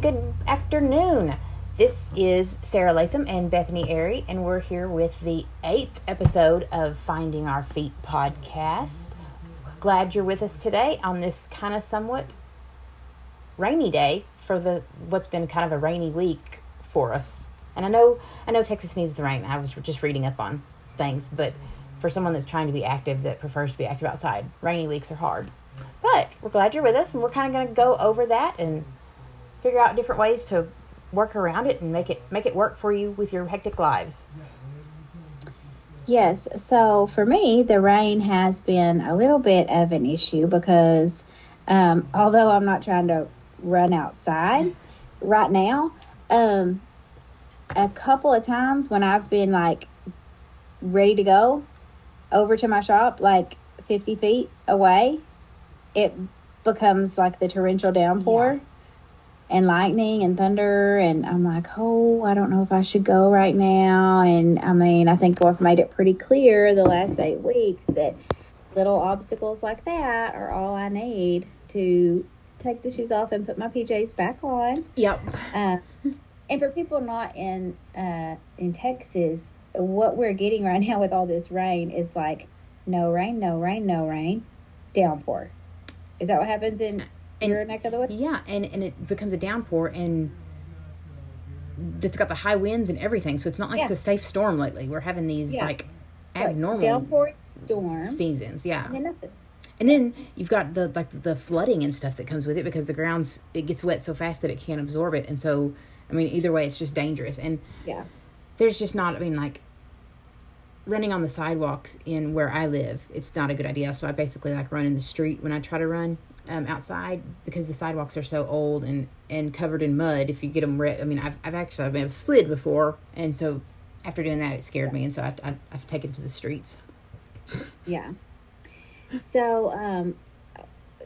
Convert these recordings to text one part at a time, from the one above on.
good afternoon. This is Sarah Latham and Bethany Airy, and we're here with the eighth episode of Finding Our Feet podcast. Glad you're with us today on this kind of somewhat rainy day for the what's been kind of a rainy week for us. And I know I know Texas needs the rain. I was just reading up on things, but for someone that's trying to be active that prefers to be active outside, rainy weeks are hard. But we're glad you're with us, and we're kind of going to go over that and figure out different ways to work around it and make it make it work for you with your hectic lives. Yes, so for me, the rain has been a little bit of an issue because um, although I'm not trying to run outside right now, um, a couple of times when I've been like ready to go over to my shop, like 50 feet away, it becomes like the torrential downpour. Yeah and lightning and thunder and I'm like, oh, I don't know if I should go right now. And I mean, I think I've made it pretty clear the last eight weeks that little obstacles like that are all I need to take the shoes off and put my PJs back on. Yep. Uh, and for people not in uh, in Texas, what we're getting right now with all this rain is like no rain, no rain, no rain, downpour. Is that what happens in and, your neck of the woods? Yeah, and and it becomes a downpour and it's got the high winds and everything, so it's not like Yeah. it's a safe storm lately. We're having these Yeah. like abnormal downpour storm seasons, yeah. and then nothing. And then you've got the like the flooding and stuff that comes with it because the ground's it gets wet so fast that it can't absorb it, and so I mean either way it's just dangerous. And Yeah. there's just not I mean like running on the sidewalks in where I live, it's not a good idea. So I basically like run in the street when I try to run um, outside because the sidewalks are so old and and covered in mud. If you get them, wet, I mean I've I've actually I've been I've slid before, and so after doing that it scared me, and so I've, I've, I've taken to the streets. Yeah. So um,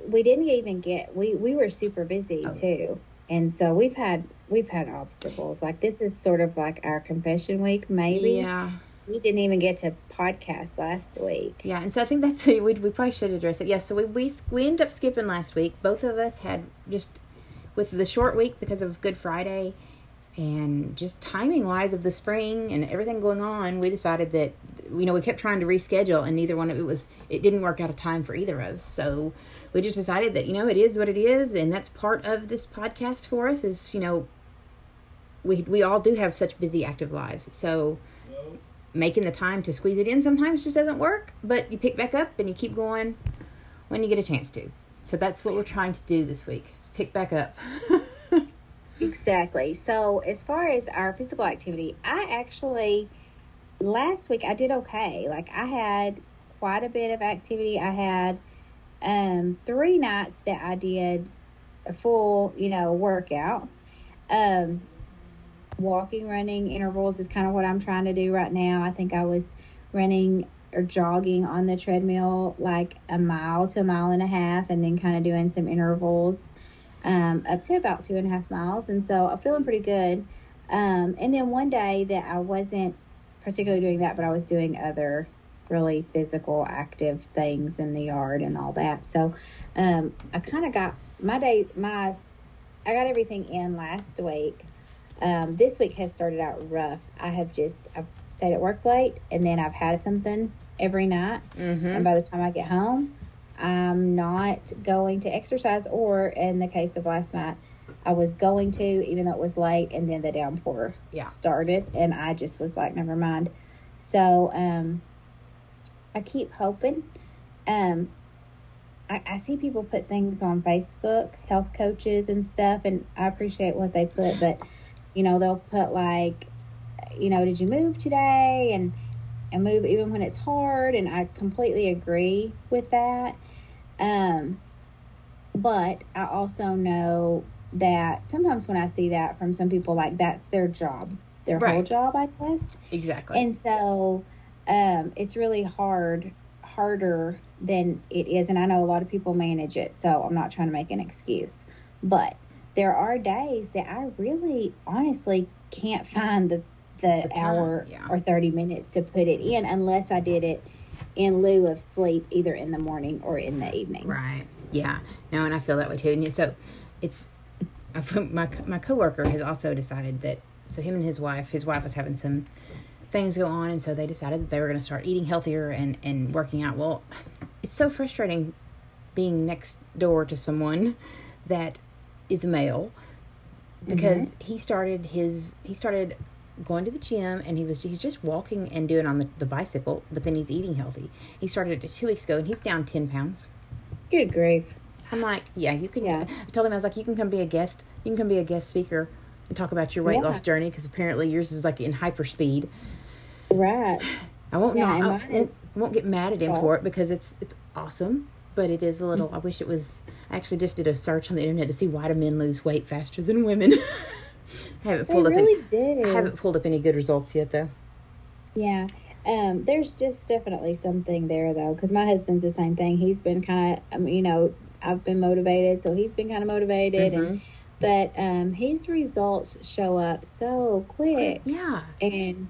we didn't even get we we were super busy Oh. too, and so we've had we've had obstacles. Like this is sort of like our confession week. Maybe Yeah. We didn't even get to podcast last week. Yeah, and so I think that's we we probably should address it. Yes, so we we we ended up skipping last week. Both of us had just with the short week because of Good Friday and just timing wise of the spring and everything going on, we decided that you know we kept trying to reschedule and neither one of it was it didn't work out of time for either of us. So we just decided that you know it is what it is and that's part of this podcast for us is you know we we all do have such busy active lives. So making the time to squeeze it in sometimes just doesn't work, but you pick back up and you keep going when you get a chance to. So that's what we're trying to do this week. Pick back up. Exactly. So as far as our physical activity, I actually last week I did okay. Like I had quite a bit of activity. I had um three nights that I did a full, you know, workout. Um walking, running intervals is kind of what I'm trying to do right now. I think I was running or jogging on the treadmill like a mile to a mile and a half and then kind of doing some intervals um, up to about two and a half miles. And so I'm feeling pretty good. Um, and then one day that I wasn't particularly doing that, but I was doing other really physical, active things in the yard and all that. So um, I kind of got my day, my, I got everything in last week. Um, this week has started out rough. I have just, I've stayed at work late and then I've had something every night. mm-hmm. And by the time I get home, I'm not going to exercise. Or in the case of last night, I was going to, even though it was late, and then the downpour Yeah. started, and I just was like, never mind. So um, I keep hoping. Um, I, I see people put things on Facebook, health coaches and stuff, and I appreciate what they put, but you know, they'll put like, you know, did you move today? And and move even when it's hard and I completely agree with that. Um but I also know that sometimes when I see that from some people like that's their job, their whole job I guess. Exactly. And so um, it's really hard, harder than it is. And I know a lot of people manage it, so I'm not trying to make an excuse. But there are days that I really, honestly, can't find the, the, The hour yeah. or 30 minutes to put it in unless I did it in lieu of sleep, either in the morning or in the evening. Right. Yeah. No, and I feel that way too. And so it's my my coworker has also decided that. So him and his wife, his wife was having some things go on, and so they decided that they were going to start eating healthier and and working out. Well, it's so frustrating being next door to someone that is a male because mm-hmm. he started his he started going to the gym and he was he's just walking and doing on the, the bicycle but then he's eating healthy. He started it two weeks ago and he's down 10 pounds. Good grief. I'm like yeah you can yeah. I told him i was like you can come be a guest you can come be a guest speaker and talk about your weight yeah. loss journey because apparently yours is like in hyper speed right. I won't yeah, not, I, I won't get mad at him for it because it's it's awesome but it is a little mm-hmm. i wish it was I actually just did a search on the internet to see why do men lose weight faster than women. I haven't pulled they up really any, do. I haven't pulled up any good results yet though. Yeah. Um, there's just definitely something there though, because my husband's the same thing. He's been kind of, um, you know, I've been motivated, so he's been kind of motivated, mm-hmm. and but um, his results show up so quick. Yeah, and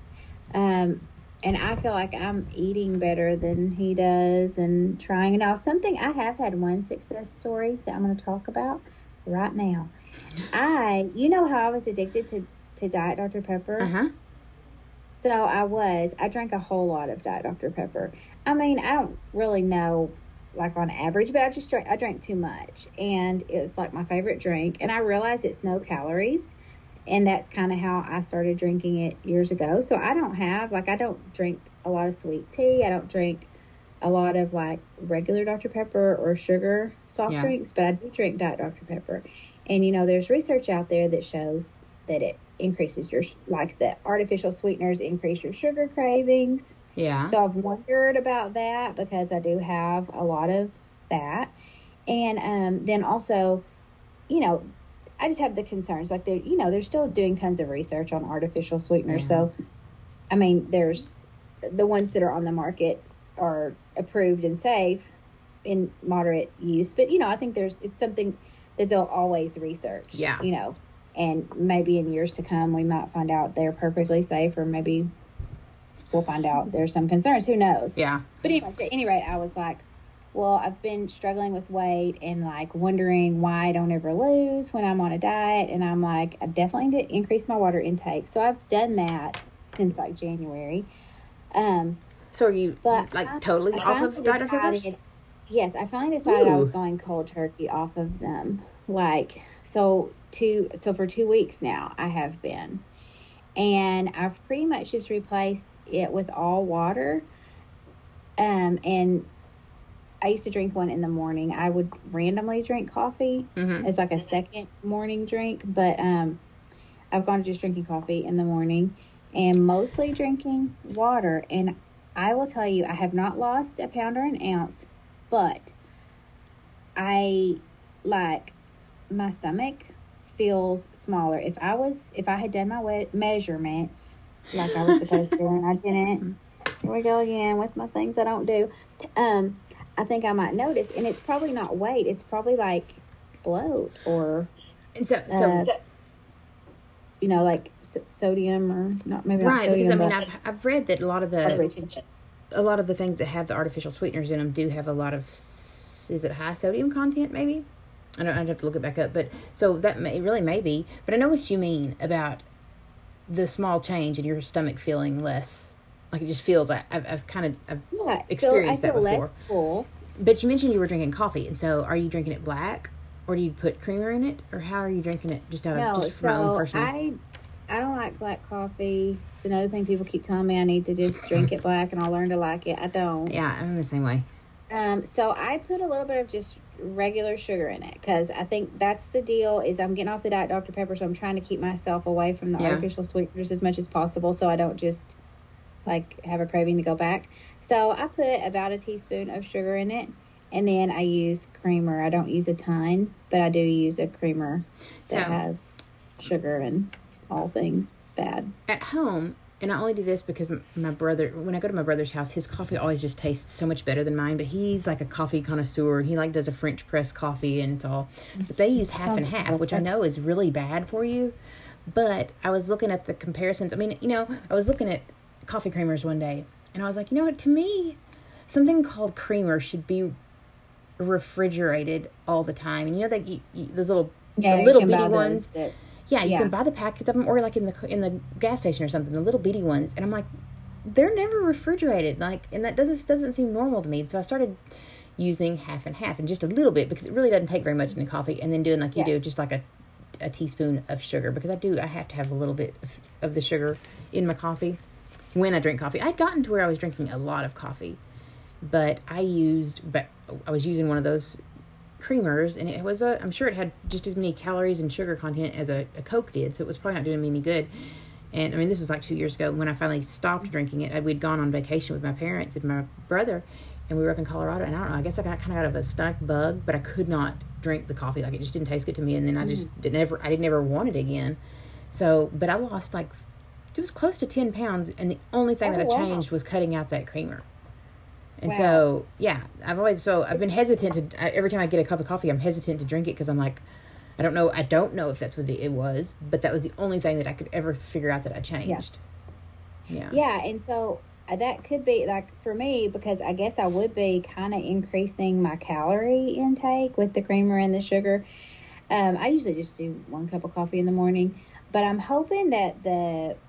um, and I feel like I'm eating better than he does and trying. Now, something I have had one success story that I'm going to talk about right now. I, you know how I was addicted to, to Diet Dr. Pepper? Uh huh. So I was. I drank a whole lot of Diet Dr. Pepper. I mean, I don't really know like on average, but I just drank I drank too much and it was like my favorite drink and I realized it's no calories and that's kind of how I started drinking it years ago. So I don't have like I don't drink a lot of sweet tea. I don't drink a lot of like regular Dr Pepper or sugar soft yeah. drinks, but I do drink Diet Dr Pepper. And you know, there's research out there that shows that it increases your like the artificial sweeteners increase your sugar cravings. Yeah. So I've wondered about that because I do have a lot of that. And um, then also, you know, I just have the concerns. Like they're, you know, they're still doing tons of research on artificial sweeteners. So, mm-hmm. I mean, there's the ones that are on the market are approved and safe in moderate use. But you know, I think there's it's something that they'll always research. Yeah. You know, and maybe in years to come we might find out they're perfectly safe, or maybe we'll find out there's some concerns. Who knows? Yeah. But anyway, at any rate, I was like, well, I've been struggling with weight and like wondering why I don't ever lose when I'm on a diet. And I'm like, I definitely need to increase my water intake. So I've done that since like January. Um, so are you like I, totally I off of diet decided, Yes, I finally decided Ooh. I was going cold turkey off of them. Like, so two, so for two weeks now I have been. And I've pretty much just replaced it with all water. Um, and I used to drink one in the morning. I would randomly drink coffee mm-hmm. as like a second morning drink, but um, I've gone to just drinking coffee in the morning and mostly drinking water. And I will tell you, I have not lost a pound or an ounce, but I like my stomach feels smaller. If I was, if I had done my measurements like I was supposed to, and I didn't, here we go again with my things I don't do. Um, I think I might notice, and it's probably not weight. It's probably like bloat or and so, so uh, you know, like sodium or not maybe right. Not sodium, because I mean, I've I've read that a lot of the a lot of the things that have the artificial sweeteners in them do have a lot of is it high sodium content maybe. I don't. I'd have to look it back up, but so that may really may be. But I know what you mean about the small change in your stomach feeling less like it just feels. Like I, have I've kind of I've yeah, experienced feel that before. Full. But you mentioned you were drinking coffee, and so are you drinking it black, or do you put creamer in it, or how are you drinking it? Just out no, of just from so own personal. I I don't like black coffee. It's another thing people keep telling me I need to just drink it black, and I'll learn to like it. I don't. Yeah, I'm the same way. Um, so I put a little bit of just regular sugar in it because I think that's the deal. Is I'm getting off the diet Dr Pepper, so I'm trying to keep myself away from the yeah. artificial sweeteners as much as possible, so I don't just like have a craving to go back. So I put about a teaspoon of sugar in it, and then I use creamer. I don't use a ton, but I do use a creamer that so, has sugar and all things bad. At home, and I only do this because my brother, when I go to my brother's house, his coffee always just tastes so much better than mine. But he's like a coffee connoisseur. He like does a French press coffee, and it's all. But they use half and oh, half, which I know is really bad for you. But I was looking at the comparisons. I mean, you know, I was looking at coffee creamers one day, and I was like, you know what? To me, something called creamer should be refrigerated all the time. And you know that you, you, those little Yeah, the little bitty ones. that- Yeah, you Yeah. can buy the packets of them, or like in the in the gas station or something, the little bitty ones. And I'm like, they're never refrigerated, like, and that doesn't doesn't seem normal to me. So I started using half and half, and just a little bit because it really doesn't take very much in the coffee. And then doing like you Yeah. do, just like a a teaspoon of sugar because I do I have to have a little bit of, of the sugar in my coffee when I drink coffee. I'd gotten to where I was drinking a lot of coffee, but I used but I was using one of those creamers and it was a I'm sure it had just as many calories and sugar content as a, a Coke did, so it was probably not doing me any good. And I mean, this was like two years ago when I finally stopped drinking it. I- We'd gone on vacation with my parents and my brother, and we were up in Colorado. And I don't know, I guess I got kind of out of a stomach bug, but I could not drink the coffee. Like it just didn't taste good to me. And then I mm-hmm. just did never, I did never want it again. So, but I lost like it was close to ten pounds, and the only thing Oh, that I wow. changed was cutting out that creamer. And Wow. so, yeah, I've always so I've been hesitant to I, every time I get a cup of coffee, I'm hesitant to drink it because I'm like, I don't know, I don't know if that's what it was, but that was the only thing that I could ever figure out that I changed. Yeah. Yeah, yeah and so uh, that could be like for me because I guess I would be kind of increasing my calorie intake with the creamer and the sugar. Um, I usually just do one cup of coffee in the morning, but I'm hoping that the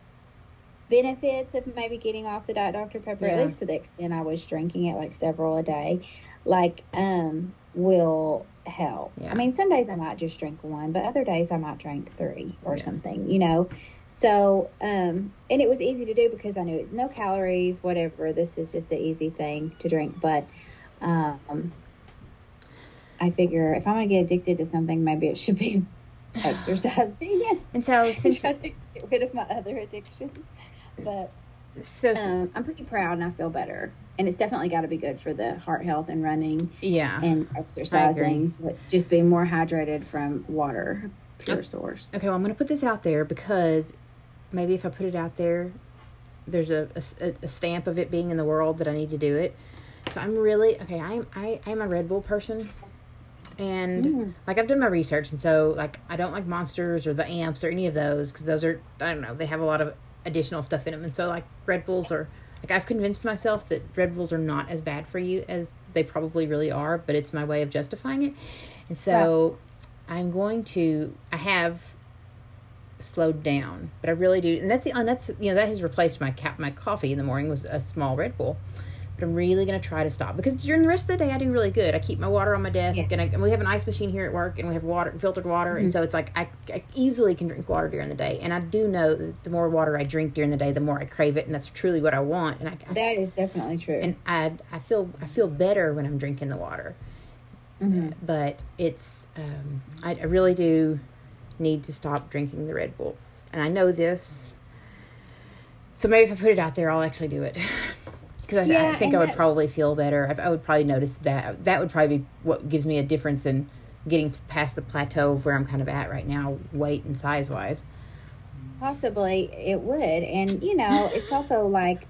benefits of maybe getting off the Diet Dr Pepper, Yeah. at least to the extent I was drinking it like several a day, like um, will help. Yeah. I mean, some days I might just drink one, but other days I might drink three or Yeah. something. You know. So, um, and it was easy to do because I knew it, no calories, whatever. This is just an easy thing to drink. But um, I figure if I'm to get addicted to something, maybe it should be exercising. And so since try to get rid of my other addictions. But so um, I'm pretty proud and I feel better. And it's definitely got to be good for the heart health and running yeah. and exercising. So just being more hydrated from water, pure source. Okay, well, I'm going to put this out there because maybe if I put it out there, there's a, a, a stamp of it being in the world that I need to do it. So I'm really okay. I'm I I'm a Red Bull person, and Mm. like I've done my research, and so like I don't like monsters or the amps or any of those because those are I don't know they have a lot of additional stuff in them, and so like Red Bulls are like I've convinced myself that Red Bulls are not as bad for you as they probably really are, but it's my way of justifying it, and so I'm going to I have slowed down, but I really do, and that's the and that's you know that has replaced my cap my coffee in the morning was a small Red Bull. But I'm really gonna try to stop because during the rest of the day I do really good. I keep my water on my desk, Yeah. and, I, and we have an ice machine here at work, and we have water filtered water, and Mhm. so it's like I, I easily can drink water during the day. And I do know that the more water I drink during the day, the more I crave it, and that's truly what I want. And I, I That is definitely true. and I I feel I feel better when I'm drinking the water hmm but it's um, I, I really do need to stop drinking the Red Bulls, and I know this. So maybe if I put it out there, I'll actually do it because I, I think I would that- probably feel better. I, I would probably notice that. That would probably be what gives me a difference in getting past the plateau of where I'm kind of at right now, weight and size wise. Possibly it would. And, you know, it's also like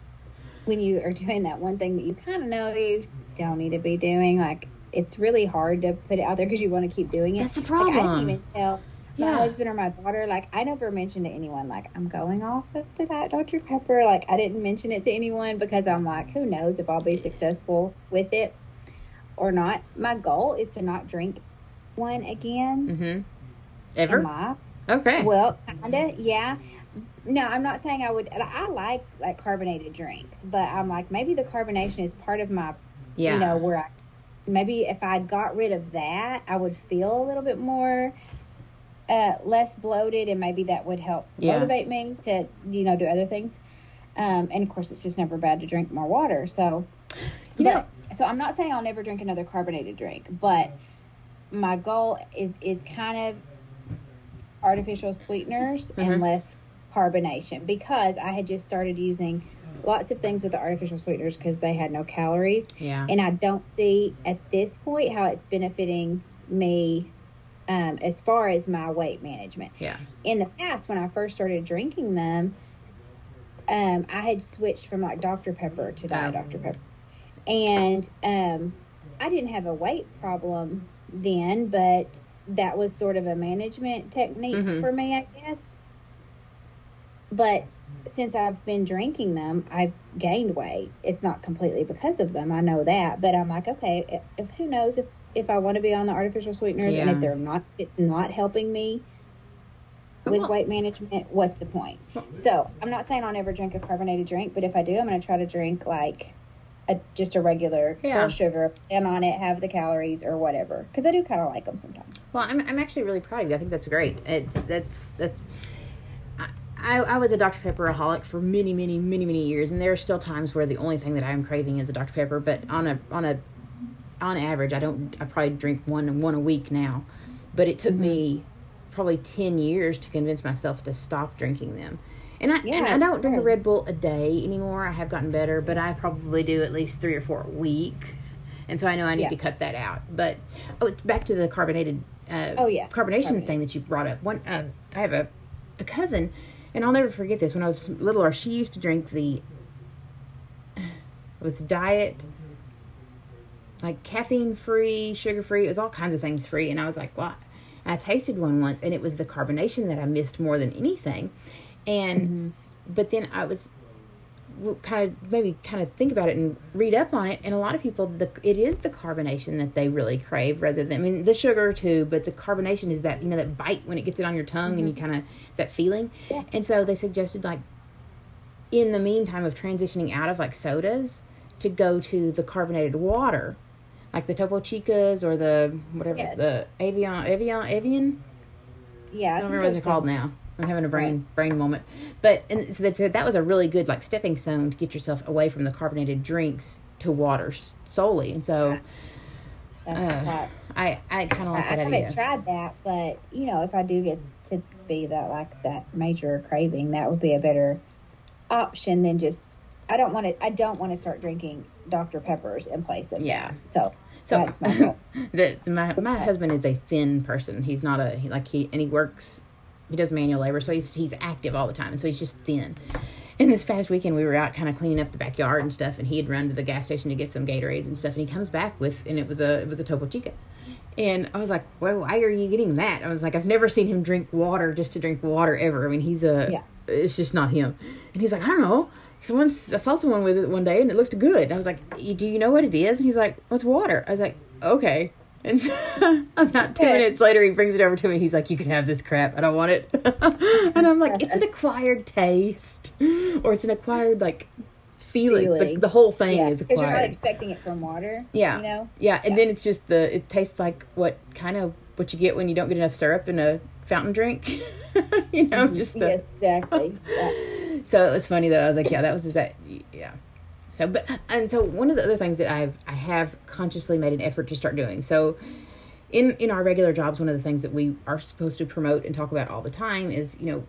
when you are doing that one thing that you kind of know you don't need to be doing, like, it's really hard to put it out there because you want to keep doing it. That's the Like, I problem. didn't even tell my Yeah. husband or my daughter, like, I never mentioned to anyone, like, I'm going off of the Diet Dr. Pepper. Like, I didn't mention it to anyone because I'm like, who knows if I'll be successful with it or not. My goal is to not drink one again Mm-hmm. in Ever? life. Okay. Well, kinda, yeah. No, I'm not saying I would. I like like carbonated drinks, but I'm like maybe the carbonation is part of my, yeah. you know, where I maybe if I got rid of that, I would feel a little bit more uh, less bloated, and maybe that would help Yeah. motivate me to you know do other things. Um, and of course, it's just never bad to drink more water. So, You but, know- so I'm not saying I'll never drink another carbonated drink, but my goal is is kind of artificial sweeteners Mhm. and less carbonation because I had just started using lots of things with the artificial sweeteners because they had no calories yeah. and I don't see at this point how it's benefiting me um, as far as my weight management. Yeah. In the past, when I first started drinking them, um, I had switched from like Dr. Pepper to Diet Oh. Dr. Pepper, and um, I didn't have a weight problem then, but that was sort of a management technique Mhm. for me, I guess. But since I've been drinking them, I've gained weight. It's not completely because of them, I know that, but I'm like, okay, if, if who knows if if I want to be on the artificial sweeteners, and if they're not, it's not helping me with Well- weight management. What's the point? So I'm not saying I'll never drink a carbonated drink, but if I do, I'm going to try to drink like a just a regular Yeah. full sugar, and on it have the calories or whatever, because I do kind of like them sometimes. Well, I'm, I'm actually really proud of you. I think that's great. It's that's that's. I, I, I was a Dr Pepper Pepperaholic for many, many, many, many years, and there are still times where the only thing that I'm craving is a Dr Pepper. But on a on a on average, I don't. I probably drink one one a week now, but it took Mhm. me probably ten years to convince myself to stop drinking them. And I, and I don't drink a. Red Bull a day anymore. I have gotten better, but I probably do at least three or four a week. And so I know I need Yeah. to cut that out. But oh, it's back to the carbonated uh, Oh, yeah. carbonation Carbonated. thing that you brought up. One, uh, I have a, a cousin, and I'll never forget this. When I was littler, she used to drink the it was diet, like caffeine free, sugar free. It was all kinds of things free, and I was like, "What?" I tasted one once, and it was the carbonation that I missed more than anything. And Mm-hmm. but then I was kind of maybe kind of think about it and read up on it and a lot of people the it is the carbonation that they really crave rather than I mean the sugar too but the carbonation is that you know that bite when it gets it on your tongue and you kind of that feeling Yeah. and so they suggested like in the meantime of transitioning out of like sodas to go to the carbonated water like the Topo Chicos or the whatever Yes. the Avion Avion Avian Yeah, I don't remember what they're called now. I'm having a brain brain moment. But and so that that was a really good like stepping stone to get yourself away from the carbonated drinks to water solely. And so uh. I I kind of I, like I that haven't idea. tried that, but you know, if I do get to be that like that major craving, that would be a better option than just. I don't want to. I don't want to start drinking Dr Peppers in place of Yeah. So So that's my the, my my husband is a thin person. He's not a he, like he and he works. He does manual labor, so he's he's active all the time, and so he's just thin. And this past weekend, we were out kind of cleaning up the backyard and stuff, and he had run to the gas station to get some Gatorades and stuff, and he comes back with, and it was a it was a Topo Chico, and I was like, well, why are you getting that? I was like, I've never seen him drink water just to drink water ever. I mean, he's a Yeah. it's just not him. And he's like, I don't know. Someone I saw someone with it one day, and it looked good. And I was like, Do you know what it is? And he's like, What's water? I was like, Okay. And so about two Yeah. minutes later, he brings it over to me. He's like, "You can have this crap. I don't want it." and I'm like, "It's an acquired taste, or it's an acquired like feeling. The, Feeling. the whole thing Yeah, is because you're not expecting it from water. Yeah. You know. yeah, and Yeah. then it's just the. It tastes like what kind of what you get when you don't get enough syrup in a fountain drink. you know, mm-hmm. just the. exactly. Yeah. So it was funny though. I was like, yeah, that was just that. Yeah. So, but and so one of the other things that I've I have consciously made an effort to start doing. So, in in our regular jobs, one of the things that we are supposed to promote and talk about all the time is you know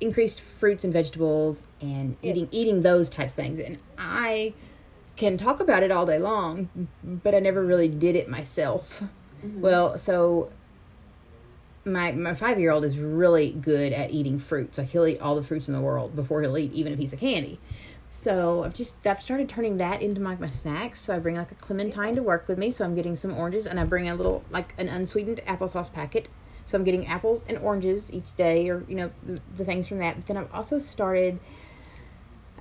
increased fruits and vegetables and Yeah. eating eating those types of things. And I can talk about it all day long, but I never really did it myself. Mm-hmm. Well, so my my five year old is really good at eating fruits. Like he'll eat all the fruits in the world before he'll eat even a piece of candy. So I've just I've started turning that into my, my snacks. So I bring like a clementine to work with me. So I'm getting some oranges and I bring a little like an unsweetened applesauce packet. So I'm getting apples and oranges each day, or you know the, the things from that. But then I've also started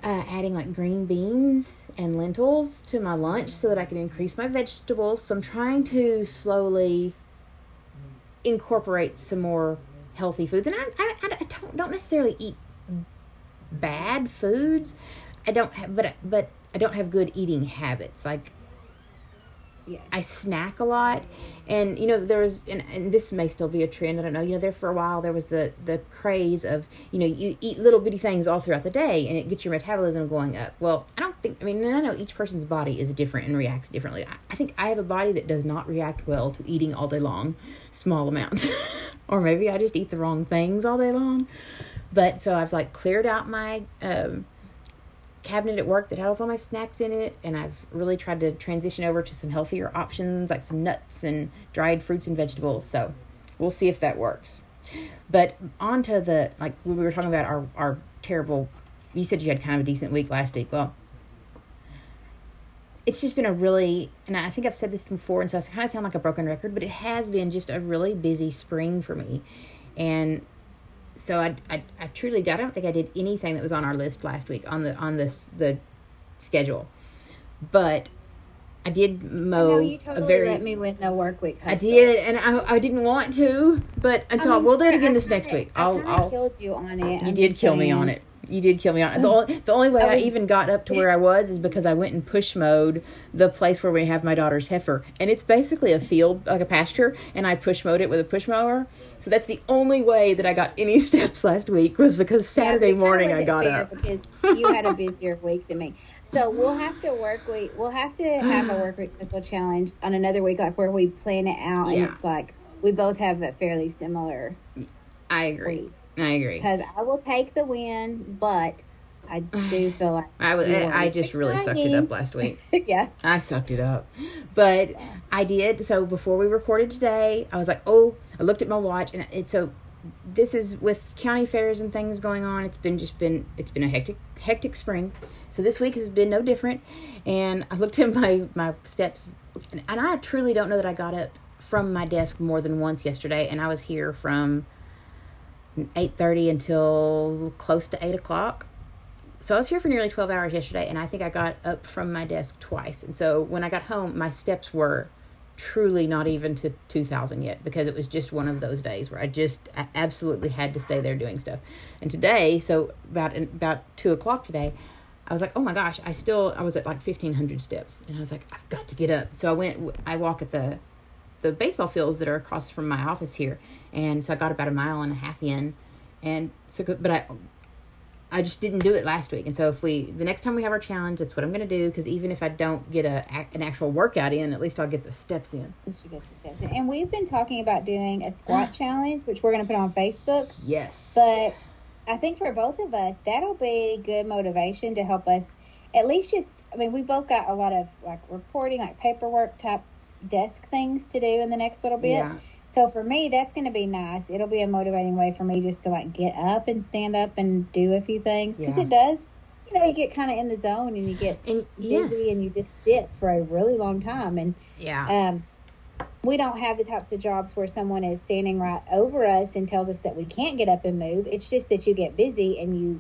uh, adding like green beans and lentils to my lunch so that I can increase my vegetables. So I'm trying to slowly incorporate some more healthy foods. And I, I, I don't, don't necessarily eat bad foods. I don't have, but but I don't have good eating habits. Like. I snack a lot, and you know there was, and, and this may still be a trend. I don't know. You know, there for a while there was the the craze of you know you eat little bitty things all throughout the day, and it gets your metabolism going up. Well, I don't think. I mean, I know each person's body is different and reacts differently. I, I think I have a body that does not react well to eating all day long, small amounts, or maybe I just eat the wrong things all day long. But so I've like cleared out my um, cabinet at work that has all my snacks in it and I've really tried to transition over to some healthier options like some nuts and dried fruits and vegetables. So we'll see if that works. But on to the like we were talking about our our terrible you said you had kind of a decent week last week. Well, it's just been a really and I think I've said this before and so I kind of sound like a broken record, but it has been just a really busy spring for me. And so I, I, I truly I don't think I did anything that was on our list last week on the on this the schedule, but I did mow you totally a very. let me with no work week. I did, and I, I didn't want to, but until I mean, we'll do it I again this next week. I I'll kinda I'll. killed you on it. You I'm did kill me on it. You did kill me on it. The only, the only way I I was- even got up to where I was is because I went and push mowed the place where we have my daughter's heifer, and it's basically a field like a pasture, and I push mowed it with a push mower. So that's the only way that I got any steps last week was because Saturday Yeah, morning I got up. because you had a busier week than me. So we'll have to work week. We'll have to have a work week hustle challenge on another week, like where we plan it out, and Yeah. it's like we both have a fairly similar I agree. week. I agree. Because I will take the win, but I do feel like I was. I just really sucked it up last week. yeah. I sucked it up. But I did. So before we recorded today, I was like, oh, I looked at my watch and it's so this is with county fairs and things going on. It's been just been it's been a hectic hectic spring. So this week has been no different. And I looked at my my steps and, and I truly don't know that I got up from my desk more than once yesterday and I was here from 8.30 until close to 8 o'clock so I was here for nearly 12 hours yesterday, and I think I got up from my desk twice. And so when I got home, my steps were truly not even to 2,000 yet because it was just one of those days where I just I absolutely had to stay there doing stuff. And today, so about about two o'clock today, I was like, oh my gosh, I still I was at like 1,500 steps, and I was like, I've got to get up. So I went. I walk at the the baseball fields that are across from my office here, and so I got about a mile and a half in, and so but I I just didn't do it last week. And so if we the next time we have our challenge, that's what I'm going to do because even if I don't get a an actual workout in, at least I'll get the steps in. We should get the steps in. And we've been talking about doing a squat challenge, which we're going to put on Facebook. Yes. But I think for both of us, that'll be good motivation to help us at least just, I mean, we both got a lot of like reporting, like paperwork type desk things to do in the next little bit. yeah. So for me, that's going to be nice. It'll be a motivating way for me just to like get up and stand up and do a few things because Yeah. it does. You know, you get kind of in the zone and you get And busy yes. and you just sit for a really long time. And yeah. um, we don't have the types of jobs where someone is standing right over us and tells us that we can't get up and move. It's just that you get busy and you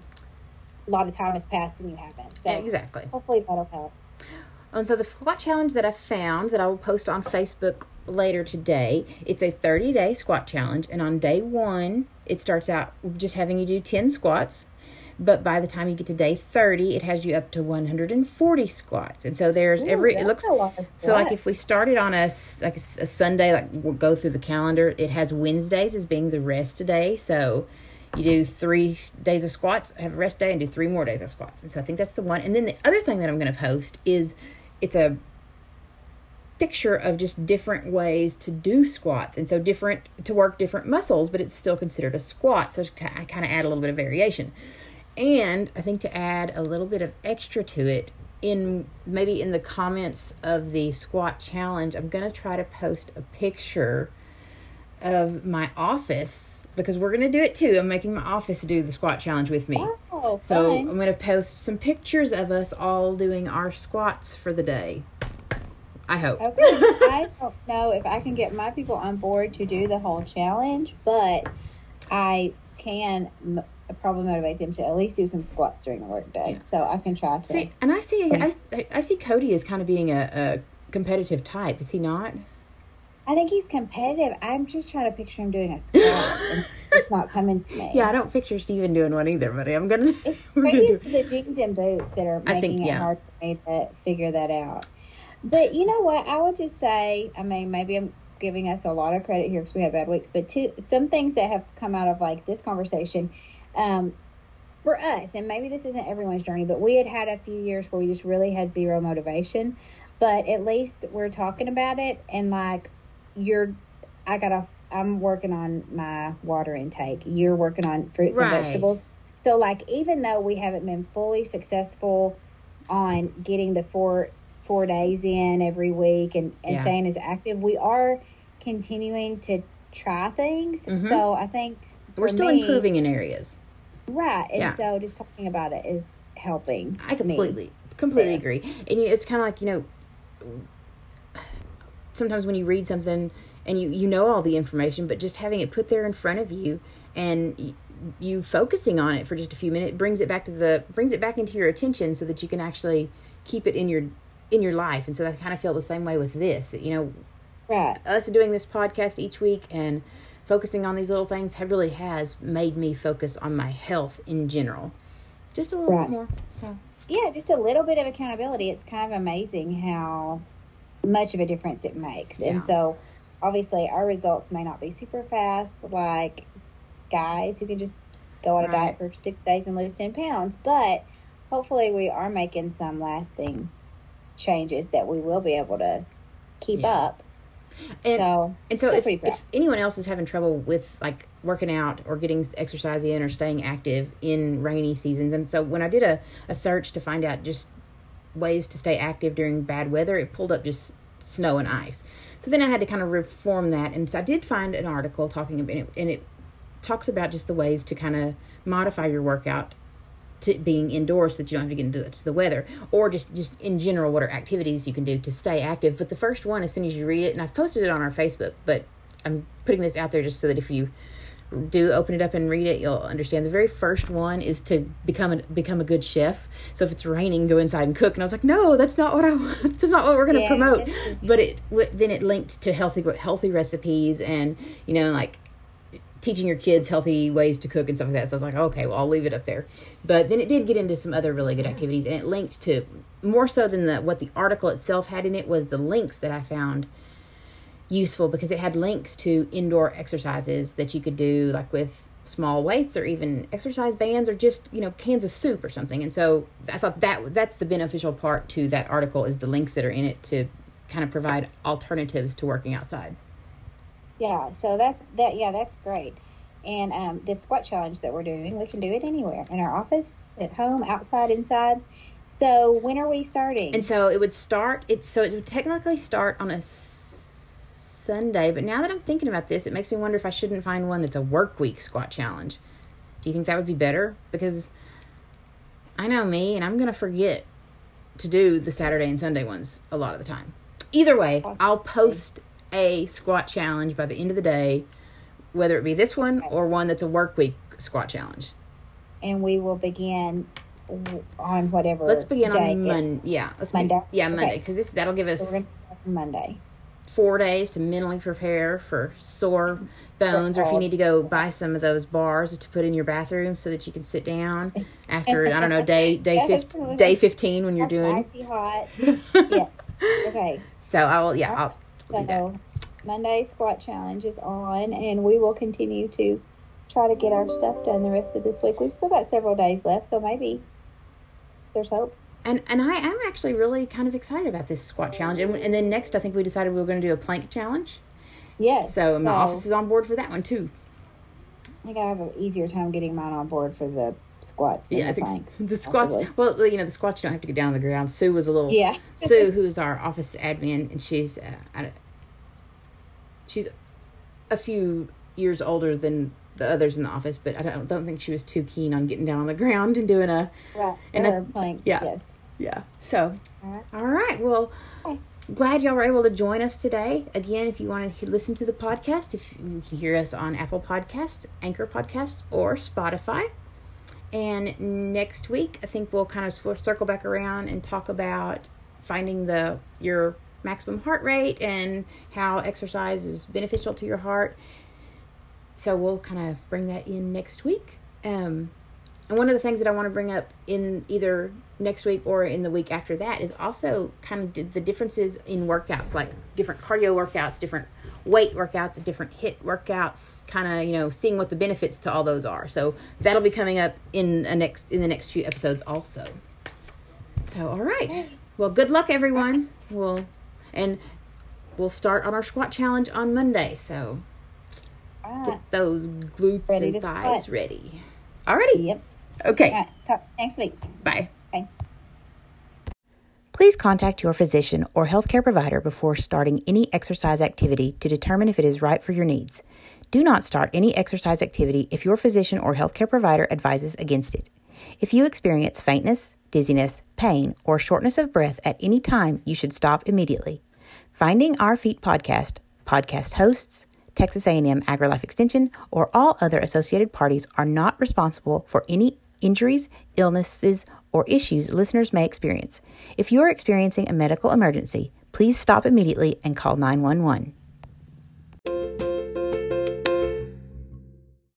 a lot of time has passed and you haven't. So exactly. hopefully that'll help. And so the squat challenge that I found that I will post on Facebook later today, it's a 30 day squat challenge. And on day one, it starts out just having you do 10 squats. But by the time you get to day 30, it has you up to 140 squats. And so there's Ooh, every, it looks, so like if we started on a, like a, a Sunday, like we'll go through the calendar, it has Wednesdays as being the rest day. So you do three days of squats, have a rest day, and do three more days of squats. And so I think that's the one. And then the other thing that I'm going to post is it's a picture of just different ways to do squats. And so different to work different muscles, but it's still considered a squat. So I kind of add a little bit of variation. And I think to add a little bit of extra to it, in maybe in the comments of the squat challenge, I'm going to try to post a picture of my office because we're going to do it too. I'm making my office do the squat challenge with me. Oh, So. I'm going to post some pictures of us all doing our squats for the day. I hope. Okay. I don't know if I can get my people on board to do the whole challenge, but I can m- probably motivate them to at least do some squats during the workday. So I can try to. see, and I see, I, I see Cody as kind of being a, a competitive type. Is he not? I think he's competitive. I'm just trying to picture him doing a squat, and it's not coming to me. Yeah, I don't picture Steven doing one either, buddy. I'm gonna. It's we're maybe it's the jeans and boots that are making think, it yeah. hard for me to figure that out. But you know what? I would just say, I mean, maybe I'm giving us a lot of credit here because we have bad weeks, but two, some things that have come out of like this conversation, um, for us, and maybe this isn't everyone's journey, but we had had a few years where we just really had zero motivation. But at least we're talking about it, and like you're, I gotta, I'm working on my water intake. You're working on fruits Right. and vegetables. So like even though we haven't been fully successful on getting the four four days in every week and, and Yeah. staying as active, we are continuing to try things. Mhm. So I think We're still me- improving in areas. Right. And Yeah. so just talking about it is helping. I me. completely, completely Yeah. agree. And you, it's kind of like you know, sometimes when you read something and you you know all the information, but just having it put there in front of you and y- you focusing on it for just a few minutes brings it back to the brings it back into your attention so that you can actually keep it in your in your life. And so I kind of feel the same way with this. You know, Right. us doing this podcast each week and focusing on these little things have really has made me focus on my health in general. Just a little Right. bit more. So Yeah, just a little bit of accountability. It's kind of amazing how much of a difference it makes. And so, obviously, our results may not be super fast, like guys who can just go on a Right. diet for six days and lose 10 pounds. But hopefully, we are making some lasting changes that we will be able to keep Yeah. up. and so, And so, if, if anyone else is having trouble with like working out or getting exercise in or staying active in rainy seasons, and so when I did a, a search to find out just ways to stay active during bad weather, it pulled up just snow and ice. So then I had to kind of reform that, and so I did find an article talking about it, and it talks about just the ways to kind of modify your workout to being indoors so that you don't have to get into to the weather. Or just just in general what are activities you can do to stay active. But the first one as soon as you read it and i've posted it on our facebook but i'm putting this out there just so that if you do open it up and read it you'll understand. The very first one is to become a become a good chef. So if it's raining go inside and cook. And i was like no that's not what i want that's not what we're going to Yeah, promote. but it w- then it linked to healthy healthy recipes and you know like teaching your kids healthy ways to cook and stuff like that. So I was like, okay, well, I'll leave it up there. But then it did get into some other really good activities, and it linked to more so than the what the article itself had in it was the links that I found useful because it had links to indoor exercises that you could do, like with small weights or even exercise bands or just you know cans of soup or something. And so I thought that that's the beneficial part to that article is the links that are in it to kind of provide alternatives to working outside. Yeah, so that, that yeah, that's great. And um, the squat challenge that we're doing, we can do it anywhere in our office, at home, outside, inside. So, when are we starting? And so it would start. It's so it would technically start on a s- Sunday. But now that I'm thinking about this, it makes me wonder if I shouldn't find one that's a work week squat challenge. Do you think that would be better? Because I know me, and I'm gonna forget to do the Saturday and Sunday ones a lot of the time. Either way, I'll post a squat challenge by the end of the day, whether it be this one or one that's a work week squat challenge. and we will begin on whatever. Let's begin on Monday. Yeah, let's be- Monday? yeah, Monday because this that'll give us So we're going to start on Monday. four days to mentally prepare for sore bones, or if you need to go buy some of those bars to put in your bathroom so that you can sit down after I don't know day day fifteen day fifteen when you're doing. Icy hot. Yeah. Okay. So I will yeah I'll, I'll do that. Monday squat challenge is on, and we will continue to try to get our stuff done the rest of this week. We've still got several days left, so maybe there's hope. And and I am actually really kind of excited about this squat challenge. And, and then next I think we decided we were going to do a plank challenge. Yes. So my So- office is on board for that one too. I think I have an easier time getting mine on board for the squats. Than Yeah, I the think planks. the squats. Well, you know the squats you don't have to get down on the ground. Sue was a little. Yeah. Sue, who's our office admin, and she's uh, I she's a few years older than the others in the office, but I don't don't think she was too keen on getting down on the ground and doing a Right. And or I- planks. yeah. Yes. yeah. So, All right. all right. Well, Okay. glad y'all were able to join us today. Again, if you want to listen to the podcast, if you can hear us on Apple Podcasts, Anchor Podcasts, or Spotify. And next week, I think we'll kind of circle back around and talk about finding the your maximum heart rate and how exercise is beneficial to your heart. So we'll kind of bring that in next week. Um, and one of the things that I want to bring up in either next week or in the week after that is also kind of the differences in workouts, like different cardio workouts, different weight workouts, different HIIT workouts, kind of, you know, seeing what the benefits to all those are. So that'll be coming up in a next in the next few episodes also. So all right. Well, good luck everyone. We'll and we'll start on our squat challenge on Monday. So All right. get ah. those glutes Ready and thighs squat. ready. Alrighty. Yep. Okay. All right. Talk next week. Bye. Bye. Please contact your physician or healthcare provider before starting any exercise activity to determine if it is right for your needs. Do not start any exercise activity if your physician or healthcare provider advises against it. If you experience faintness, dizziness, pain, or shortness of breath at any time, you should stop immediately. Finding Our Feet podcast, podcast hosts, Texas A&M AgriLife Extension, or all other associated parties are not responsible for any injuries, illnesses, or issues listeners may experience. If you are experiencing a medical emergency, please stop immediately and call 911.